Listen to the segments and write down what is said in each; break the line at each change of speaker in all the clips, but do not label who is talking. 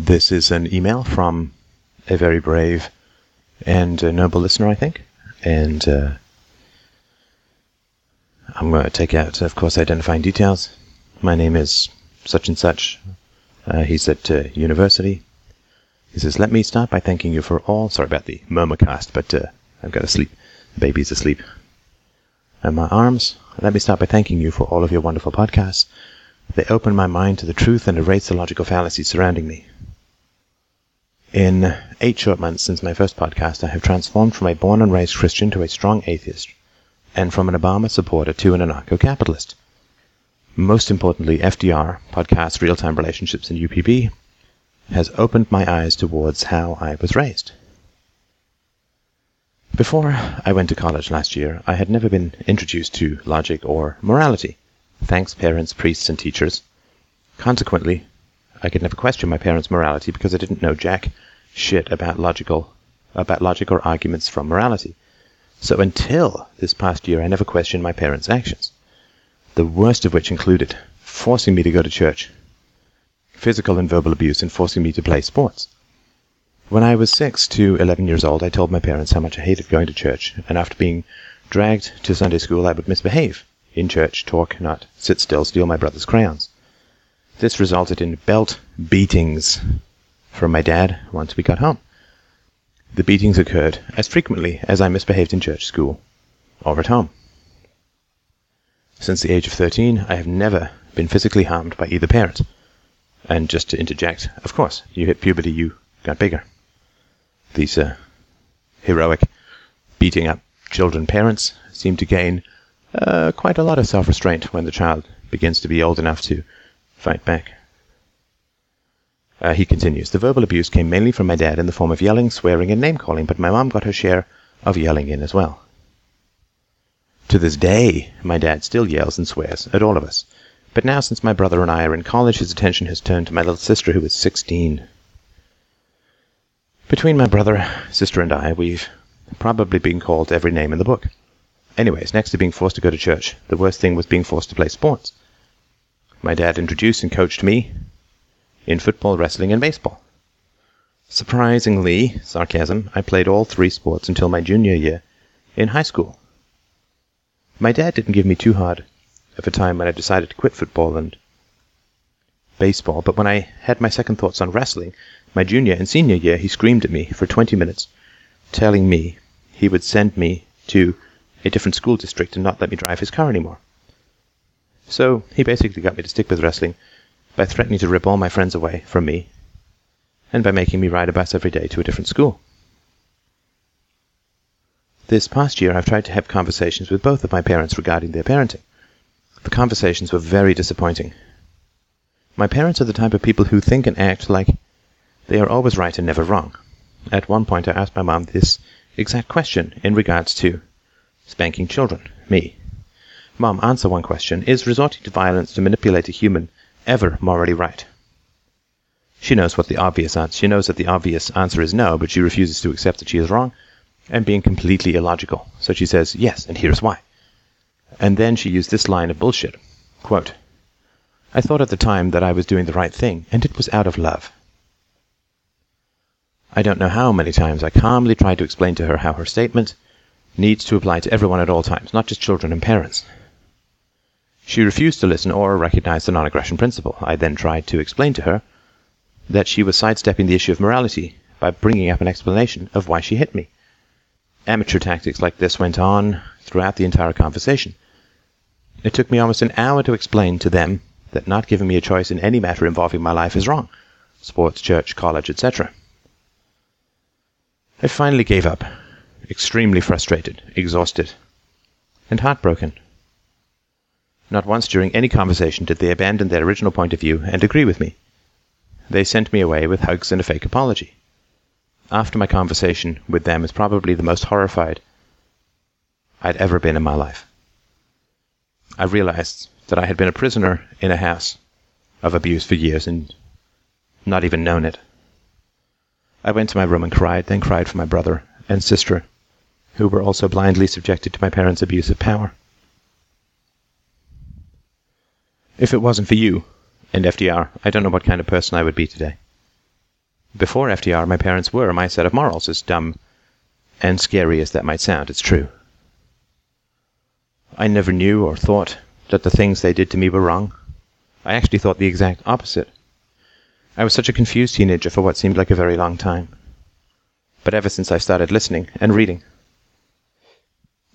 This is an email from a very brave and noble listener, I think. And uh, I'm going to take out, of course, identifying details. My name is such and such. Uh, he's at uh, university. He says, Let me start by thanking you for all. Sorry about the murmurcast, but uh, I've got to sleep. The baby's asleep. And my arms, let me start by thanking you for all of your wonderful podcasts. They open my mind to the truth and erase the logical fallacies surrounding me. In eight short months since my first podcast, I have transformed from a born and raised Christian to a strong atheist, and from an Obama supporter to an anarcho capitalist. Most importantly, FDR, Podcast Real Time Relationships in UPB, has opened my eyes towards how I was raised. Before I went to college last year, I had never been introduced to logic or morality, thanks parents, priests, and teachers. Consequently, I could never question my parents' morality because I didn't know jack shit about logical about logic or arguments from morality. So until this past year, I never questioned my parents' actions. The worst of which included forcing me to go to church, physical and verbal abuse, and forcing me to play sports. When I was six to eleven years old, I told my parents how much I hated going to church, and after being dragged to Sunday school, I would misbehave in church, talk, not sit still, steal my brother's crayons. This resulted in belt beatings from my dad once we got home. The beatings occurred as frequently as I misbehaved in church, school, or at home. Since the age of 13, I have never been physically harmed by either parent. And just to interject, of course, you hit puberty, you got bigger. These uh, heroic, beating up children parents seem to gain uh, quite a lot of self restraint when the child begins to be old enough to fight back. Uh, he continues The verbal abuse came mainly from my dad in the form of yelling, swearing, and name calling, but my mom got her share of yelling in as well. To this day, my dad still yells and swears at all of us. But now, since my brother and I are in college, his attention has turned to my little sister, who is 16. Between my brother, sister, and I, we've probably been called every name in the book. Anyways, next to being forced to go to church, the worst thing was being forced to play sports. My dad introduced and coached me in football, wrestling, and baseball. Surprisingly, sarcasm, I played all three sports until my junior year in high school. My dad didn't give me too hard of a time when I decided to quit football and baseball, but when I had my second thoughts on wrestling, my junior and senior year, he screamed at me for 20 minutes, telling me he would send me to a different school district and not let me drive his car anymore. So he basically got me to stick with wrestling by threatening to rip all my friends away from me and by making me ride a bus every day to a different school. This past year, I've tried to have conversations with both of my parents regarding their parenting. The conversations were very disappointing. My parents are the type of people who think and act like they are always right and never wrong. At one point, I asked my mom this exact question in regards to spanking children, me. Mom, answer one question. Is resorting to violence to manipulate a human ever morally right? She knows what the obvious answer. She knows that the obvious answer is no, but she refuses to accept that she is wrong and being completely illogical. So she says, yes, and here's why. And then she used this line of bullshit. Quote, I thought at the time that I was doing the right thing, and it was out of love. I don't know how many times I calmly tried to explain to her how her statement needs to apply to everyone at all times, not just children and parents. She refused to listen or recognize the non aggression principle. I then tried to explain to her that she was sidestepping the issue of morality by bringing up an explanation of why she hit me. Amateur tactics like this went on throughout the entire conversation. It took me almost an hour to explain to them that not giving me a choice in any matter involving my life is wrong sports, church, college, etc. I finally gave up, extremely frustrated, exhausted, and heartbroken. Not once during any conversation did they abandon their original point of view and agree with me. They sent me away with hugs and a fake apology. After my conversation with them is probably the most horrified I'd ever been in my life. I realized that I had been a prisoner in a house of abuse for years and not even known it. I went to my room and cried, then cried for my brother and sister, who were also blindly subjected to my parents' abuse of power. If it wasn't for you and FDR, I don't know what kind of person I would be today. before FDR, my parents were my set of morals, as dumb and scary as that might sound. It's true. I never knew or thought that the things they did to me were wrong. I actually thought the exact opposite. I was such a confused teenager for what seemed like a very long time. But ever since I started listening and reading,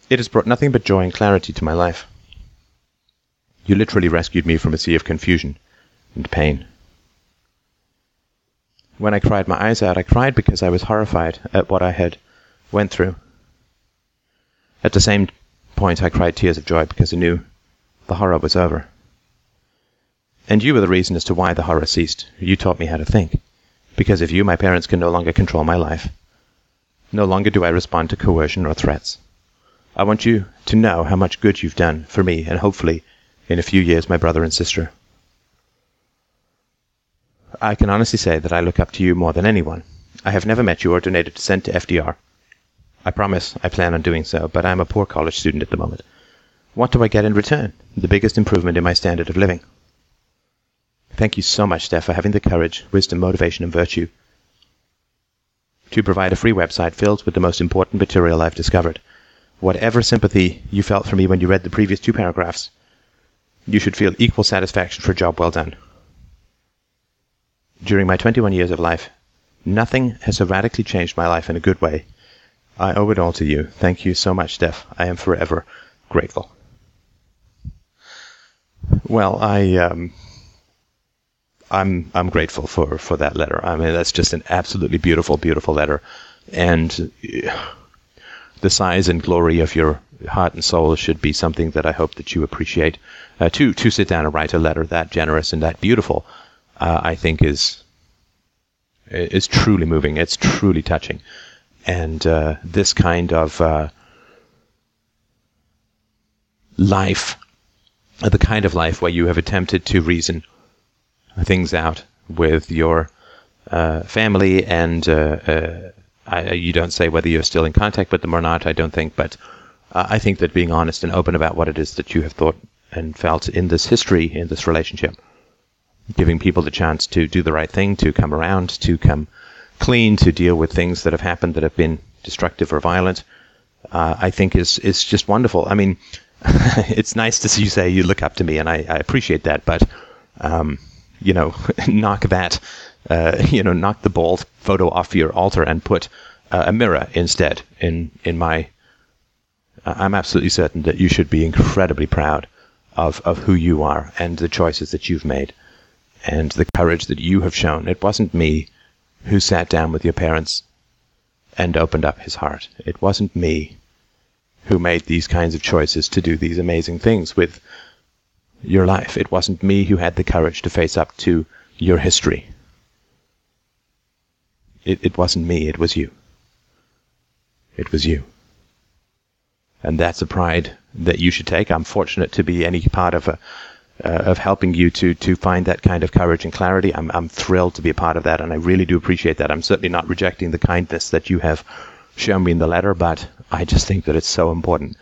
it has brought nothing but joy and clarity to my life. You literally rescued me from a sea of confusion and pain. When I cried my eyes out, I cried because I was horrified at what I had went through. At the same point, I cried tears of joy because I knew the horror was over. And you were the reason as to why the horror ceased. You taught me how to think. Because of you, my parents can no longer control my life. No longer do I respond to coercion or threats. I want you to know how much good you've done for me and hopefully, in a few years, my brother and sister. I can honestly say that I look up to you more than anyone. I have never met you or donated a cent to FDR. I promise I plan on doing so, but I'm a poor college student at the moment. What do I get in return? The biggest improvement in my standard of living. Thank you so much, Steph, for having the courage, wisdom, motivation, and virtue to provide a free website filled with the most important material I've discovered. Whatever sympathy you felt for me when you read the previous two paragraphs, you should feel equal satisfaction for a job well done. During my 21 years of life, nothing has so radically changed my life in a good way. I owe it all to you. Thank you so much, Steph. I am forever grateful. Well, I um, I'm I'm grateful for for that letter. I mean, that's just an absolutely beautiful, beautiful letter, and the size and glory of your heart and soul should be something that I hope that you appreciate. Uh, to to sit down and write a letter that generous and that beautiful, uh, I think is is truly moving. It's truly touching, and uh, this kind of uh, life, the kind of life where you have attempted to reason things out with your uh, family, and uh, I, you don't say whether you're still in contact with them or not. I don't think, but I think that being honest and open about what it is that you have thought and felt in this history, in this relationship, giving people the chance to do the right thing, to come around, to come clean, to deal with things that have happened that have been destructive or violent, uh, I think is is just wonderful. I mean, it's nice to see you say you look up to me, and I, I appreciate that, but um, you know, knock that, uh, you know, knock the bald photo off your altar and put uh, a mirror instead. In in my, I'm absolutely certain that you should be incredibly proud of of who you are and the choices that you've made, and the courage that you have shown. It wasn't me who sat down with your parents and opened up his heart. It wasn't me who made these kinds of choices to do these amazing things with your life. It wasn't me who had the courage to face up to your history. It, it wasn't me, it was you. It was you. And that's a pride that you should take. I'm fortunate to be any part of a, uh, of helping you to to find that kind of courage and clarity. I'm I'm thrilled to be a part of that, and I really do appreciate that. I'm certainly not rejecting the kindness that you have shown me in the letter, but I just think that it's so important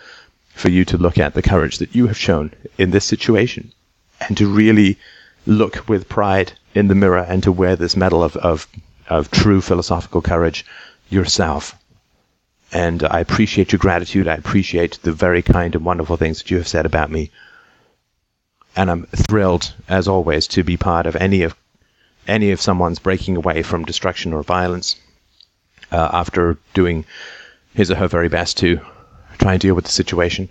for you to look at the courage that you have shown in this situation and to really look with pride in the mirror and to wear this medal of, of, of true philosophical courage yourself. And I appreciate your gratitude. I appreciate the very kind and wonderful things that you have said about me. And I'm thrilled, as always, to be part of any of any of someone's breaking away from destruction or violence uh, after doing his or her very best to try and deal with the situation.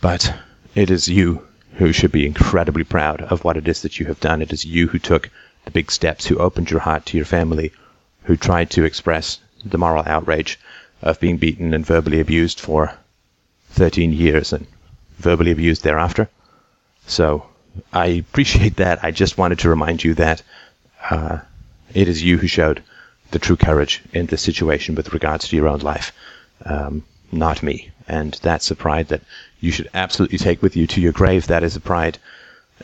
But it is you who should be incredibly proud of what it is that you have done. It is you who took the big steps, who opened your heart to your family, who tried to express the moral outrage of being beaten and verbally abused for 13 years and verbally abused thereafter. So I appreciate that. I just wanted to remind you that uh, it is you who showed the true courage in this situation with regards to your own life. Um, not me. And that's a pride that you should absolutely take with you to your grave. That is a pride.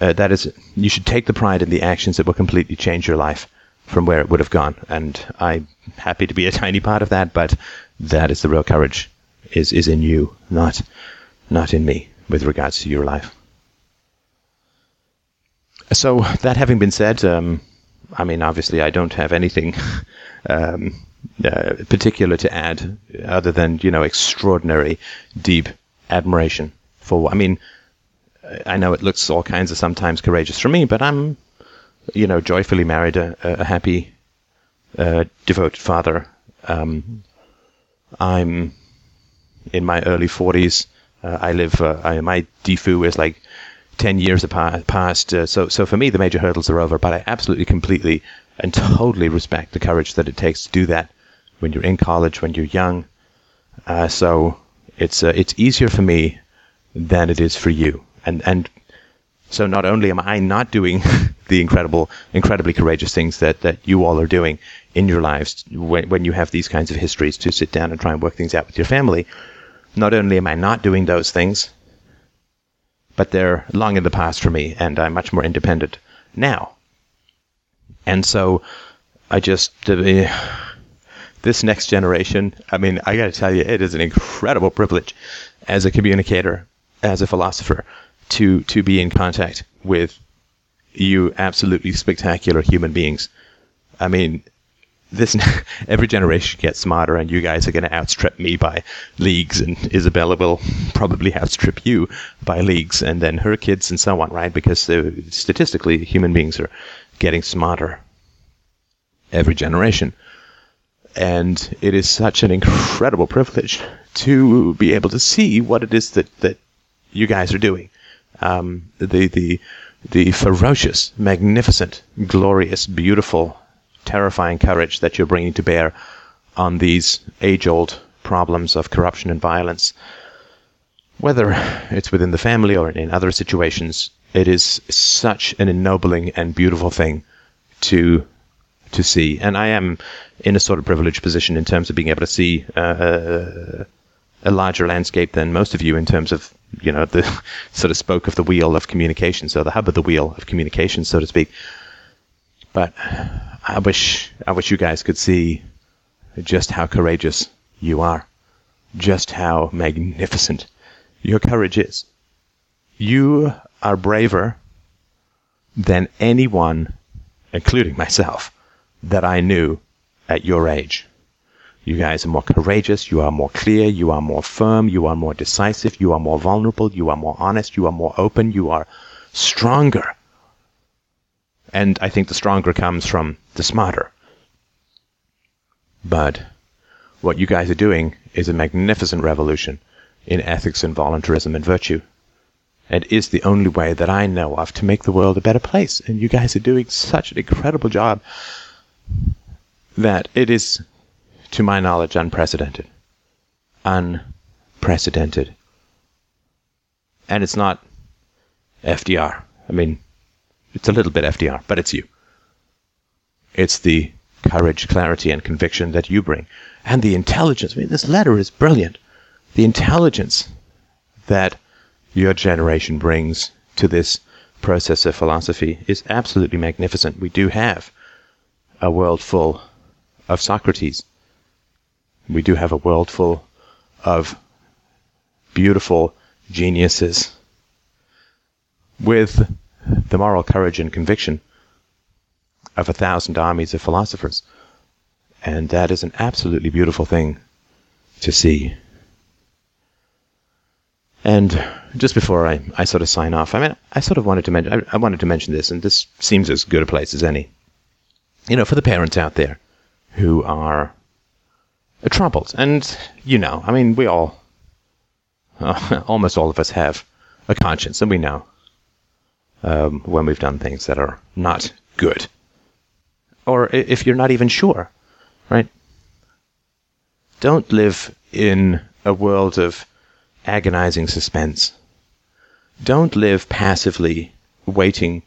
Uh, that is, you should take the pride in the actions that will completely change your life from where it would have gone. And I'm happy to be a tiny part of that, but that is the real courage is, is in you, not, not in me with regards to your life. So that having been said, um, I mean, obviously, I don't have anything um, uh, particular to add other than, you know, extraordinary, deep admiration for, I mean, I know it looks all kinds of sometimes courageous for me, but I'm, you know, joyfully married, a, a happy, uh, devoted father. Um, I'm in my early 40s. Uh, I live, uh, I, my DFU is like 10 years past. Uh, so, so for me, the major hurdles are over, but I absolutely, completely, and totally respect the courage that it takes to do that when you're in college, when you're young. Uh, so it's, uh, it's easier for me than it is for you. And, and so not only am I not doing the incredible, incredibly courageous things that, that you all are doing in your lives when, when you have these kinds of histories to sit down and try and work things out with your family, not only am I not doing those things, but they're long in the past for me, and I'm much more independent now. And so I just, uh, this next generation, I mean, I got to tell you, it is an incredible privilege as a communicator, as a philosopher, to, to be in contact with you absolutely spectacular human beings. I mean, this every generation gets smarter, and you guys are going to outstrip me by leagues, and Isabella will probably outstrip you by leagues, and then her kids, and so on, right? Because uh, statistically, human beings are getting smarter every generation, and it is such an incredible privilege to be able to see what it is that that you guys are doing. Um, the the the ferocious, magnificent, glorious, beautiful terrifying courage that you're bringing to bear on these age old problems of corruption and violence. Whether it's within the family or in other situations, it is such an ennobling and beautiful thing to to see. And I am in a sort of privileged position in terms of being able to see uh, a larger landscape than most of you in terms of you know the sort of spoke of the wheel of communication, so the hub of the wheel of communication, so to speak. But I wish I wish you guys could see just how courageous you are, just how magnificent your courage is. You are braver than anyone, including myself, that I knew at your age. You guys are more courageous, you are more clear, you are more firm, you are more decisive, you are more vulnerable, you are more honest, you are more open, you are stronger and I think the stronger comes from the smarter. But what you guys are doing is a magnificent revolution in ethics and voluntarism and virtue. And is the only way that I know of to make the world a better place. And you guys are doing such an incredible job that it is, to my knowledge, unprecedented. Unprecedented. And it's not FDR. I mean, it's a little bit FDR, but it's you. It's the courage, clarity, and conviction that you bring. And the intelligence. I mean, this letter is brilliant. The intelligence that your generation brings to this process of philosophy is absolutely magnificent. We do have a world full of Socrates. We do have a world full of beautiful geniuses with the moral courage and conviction of a thousand armies of philosophers. And that is an absolutely beautiful thing to see. And just before I, I sort of sign off, I mean, I sort of wanted to mention, I, I wanted to mention this, and this seems as good a place as any. You know, for the parents out there who are troubled, and you know, I mean, we all, uh, almost all of us have a conscience, and we know um, when we've done things that are not good. Or if you're not even sure, right? Don't live in a world of agonizing suspense. Don't live passively waiting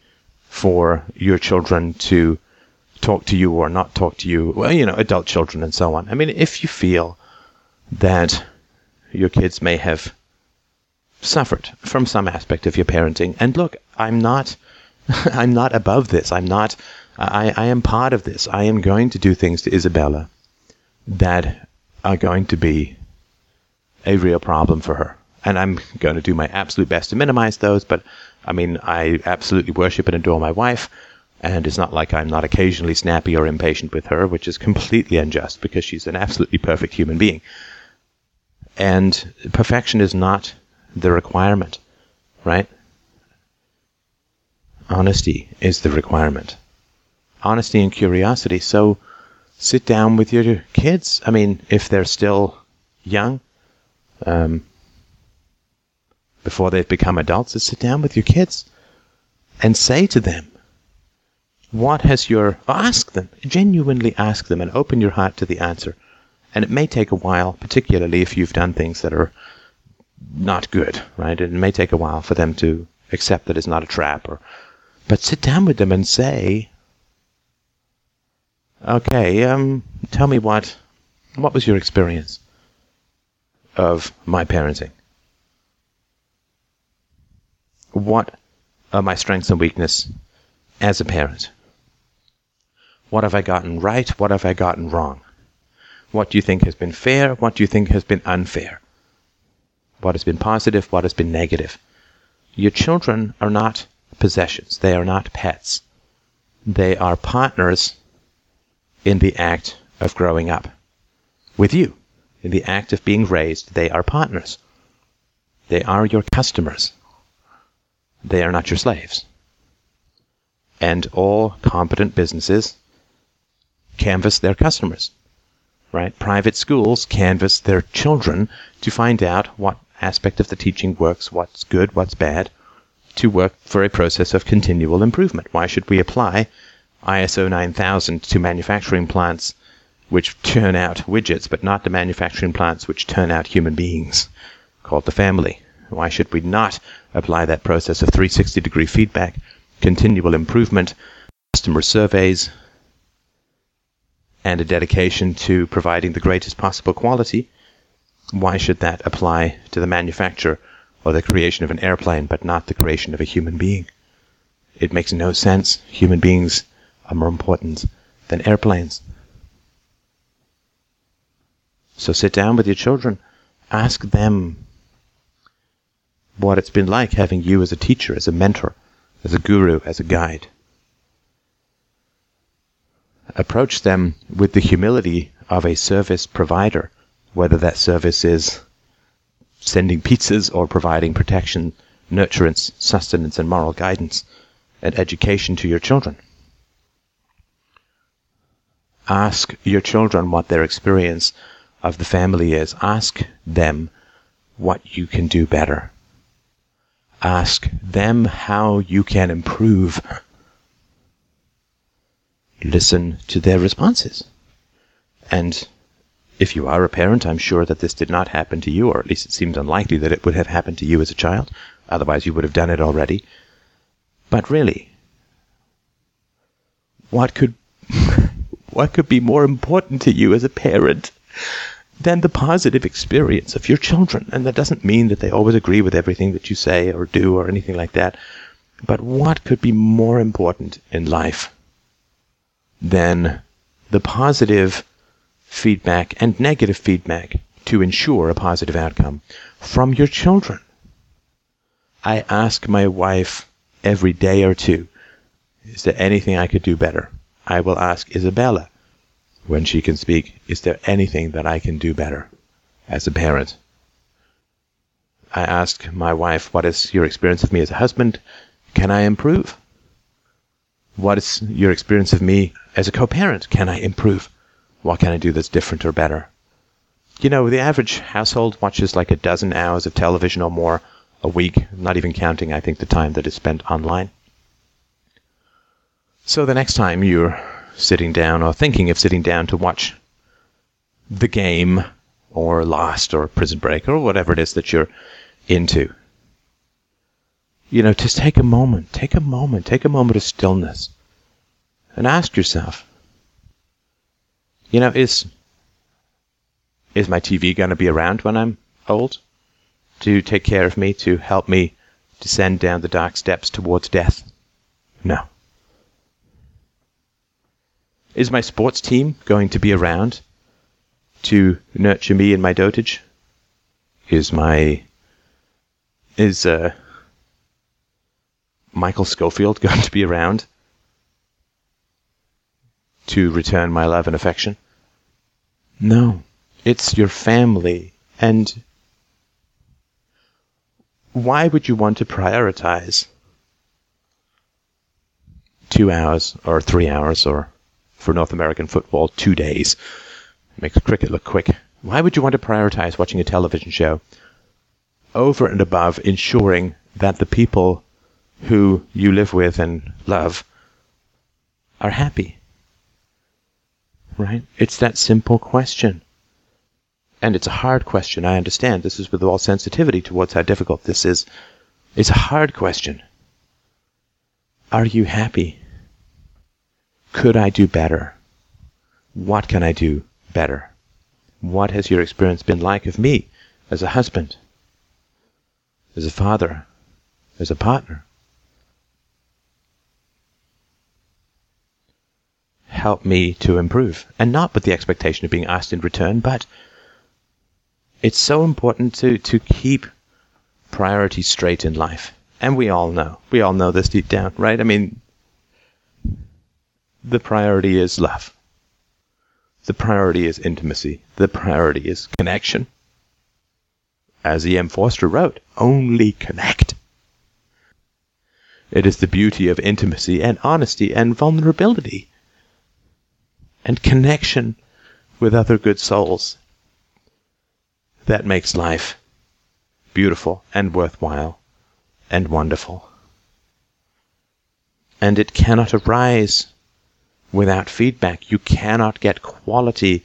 for your children to talk to you or not talk to you. Well, you know, adult children and so on. I mean, if you feel that your kids may have suffered from some aspect of your parenting. And look, I'm not, I'm not above this. I'm not, I, I am part of this. I am going to do things to Isabella that are going to be a real problem for her. And I'm going to do my absolute best to minimize those. But I mean, I absolutely worship and adore my wife. And it's not like I'm not occasionally snappy or impatient with her, which is completely unjust because she's an absolutely perfect human being. And perfection is not the requirement, right? Honesty is the requirement. Honesty and curiosity. So sit down with your kids. I mean, if they're still young, um, before they've become adults, sit down with your kids and say to them, what has your, ask them, genuinely ask them and open your heart to the answer. And it may take a while, particularly if you've done things that are not good, right? It may take a while for them to accept that it's not a trap or, but sit down with them and say, okay, um, tell me what, what was your experience of my parenting? What are my strengths and weaknesses as a parent? What have I gotten right? What have I gotten wrong? What do you think has been fair? What do you think has been unfair? What has been positive? What has been negative? Your children are not possessions. They are not pets. They are partners in the act of growing up with you. In the act of being raised, they are partners. They are your customers. They are not your slaves. And all competent businesses canvass their customers right? Private schools canvass their children to find out what aspect of the teaching works, what's good, what's bad, to work for a process of continual improvement. Why should we apply ISO 9000 to manufacturing plants which turn out widgets, but not the manufacturing plants which turn out human beings, called the family? Why should we not apply that process of 360 degree feedback, continual improvement, customer surveys, and a dedication to providing the greatest possible quality, why should that apply to the manufacture or the creation of an airplane, but not the creation of a human being? It makes no sense. Human beings are more important than airplanes. So sit down with your children, ask them what it's been like having you as a teacher, as a mentor, as a guru, as a guide approach them with the humility of a service provider, whether that service is sending pizzas or providing protection, nurturance, sustenance, and moral guidance and education to your children. Ask your children what their experience of the family is. Ask them what you can do better. Ask them how you can improve listen to their responses. And if you are a parent, I'm sure that this did not happen to you, or at least it seems unlikely that it would have happened to you as a child. Otherwise, you would have done it already. But really, what could what could be more important to you as a parent than the positive experience of your children? And that doesn't mean that they always agree with everything that you say or do or anything like that. But what could be more important in life than the positive feedback and negative feedback to ensure a positive outcome from your children. I ask my wife every day or two, is there anything I could do better? I will ask Isabella when she can speak, is there anything that I can do better as a parent? I ask my wife, what is your experience of me as a husband? Can I improve? What is your experience of me as a co-parent? Can I improve? What can I do that's different or better? You know, the average household watches like a dozen hours of television or more a week, not even counting, I think, the time that is spent online. So the next time you're sitting down or thinking of sitting down to watch the game or Lost or Prison Break or whatever it is that you're into, you know, just take a moment, take a moment, take a moment of stillness and ask yourself, you know, is, is my TV going to be around when I'm old to take care of me, to help me descend down the dark steps towards death? No. Is my sports team going to be around to nurture me in my dotage? Is my is uh, Michael Scofield going to be around to return my love and affection. No, it's your family. And why would you want to prioritize two hours or three hours or for North American football, two days? Makes cricket look quick. Why would you want to prioritize watching a television show over and above ensuring that the people who you live with and love are happy? Right? It's that simple question. And it's a hard question, I understand. This is with all sensitivity towards how difficult this is. It's a hard question. Are you happy? Could I do better? What can I do better? What has your experience been like of me as a husband, as a father, as a partner? Help me to improve. And not with the expectation of being asked in return, but it's so important to, to keep priorities straight in life. And we all know. We all know this deep down, right? I mean, the priority is love. The priority is intimacy. The priority is connection. As E.M. Forster wrote, only connect. It is the beauty of intimacy and honesty and vulnerability and connection with other good souls that makes life beautiful and worthwhile and wonderful. And it cannot arise without feedback. You cannot get quality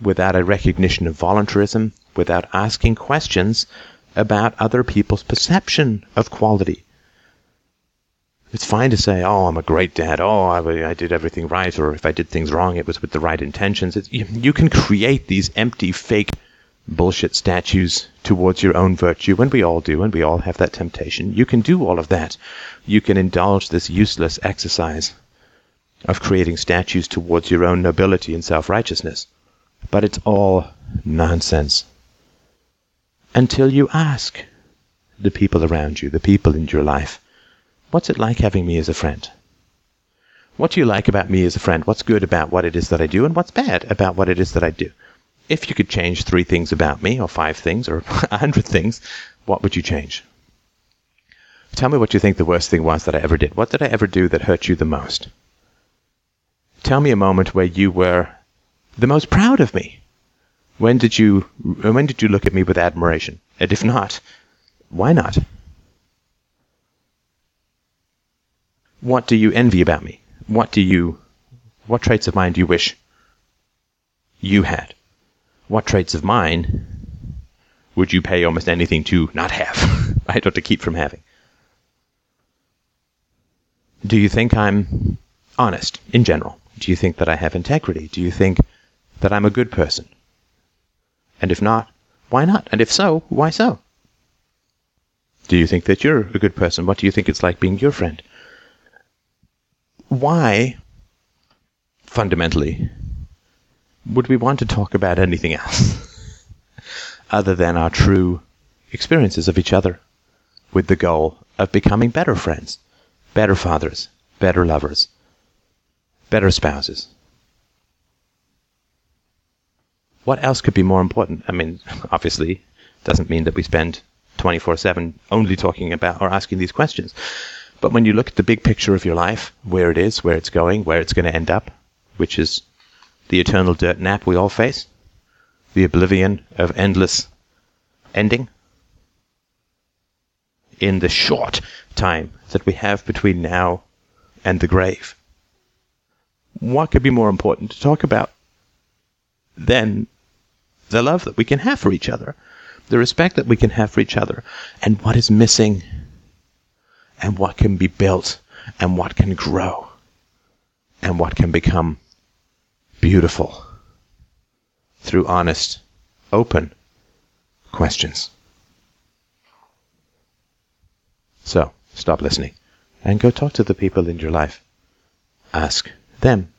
without a recognition of voluntarism, without asking questions about other people's perception of quality. It's fine to say, "Oh, I'm a great dad. Oh, I, I did everything right," or if I did things wrong, it was with the right intentions. You, you can create these empty, fake, bullshit statues towards your own virtue, and we all do, and we all have that temptation. You can do all of that. You can indulge this useless exercise of creating statues towards your own nobility and self righteousness. But it's all nonsense. Until you ask the people around you, the people in your life, What's it like having me as a friend? What do you like about me as a friend? What's good about what it is that I do, and what's bad about what it is that I do? If you could change three things about me, or five things, or a hundred things, what would you change? Tell me what you think the worst thing was that I ever did. What did I ever do that hurt you the most? Tell me a moment where you were the most proud of me. When did you when did you look at me with admiration? And if not, why not? What do you envy about me? What do you, what traits of mine do you wish you had? What traits of mine would you pay almost anything to not have, right, or to keep from having? Do you think I'm honest in general? Do you think that I have integrity? Do you think that I'm a good person? And if not, why not? And if so, why so? Do you think that you're a good person? What do you think it's like being your friend? Why, fundamentally, would we want to talk about anything else other than our true experiences of each other with the goal of becoming better friends, better fathers, better lovers, better spouses? What else could be more important? I mean, obviously, doesn't mean that we spend 24 7 only talking about or asking these questions. But when you look at the big picture of your life, where it is, where it's going, where it's going to end up, which is the eternal dirt nap we all face, the oblivion of endless ending, in the short time that we have between now and the grave. What could be more important to talk about than the love that we can have for each other, the respect that we can have for each other, and what is missing and what can be built and what can grow and what can become beautiful through honest, open questions. So, stop listening and go talk to the people in your life. Ask them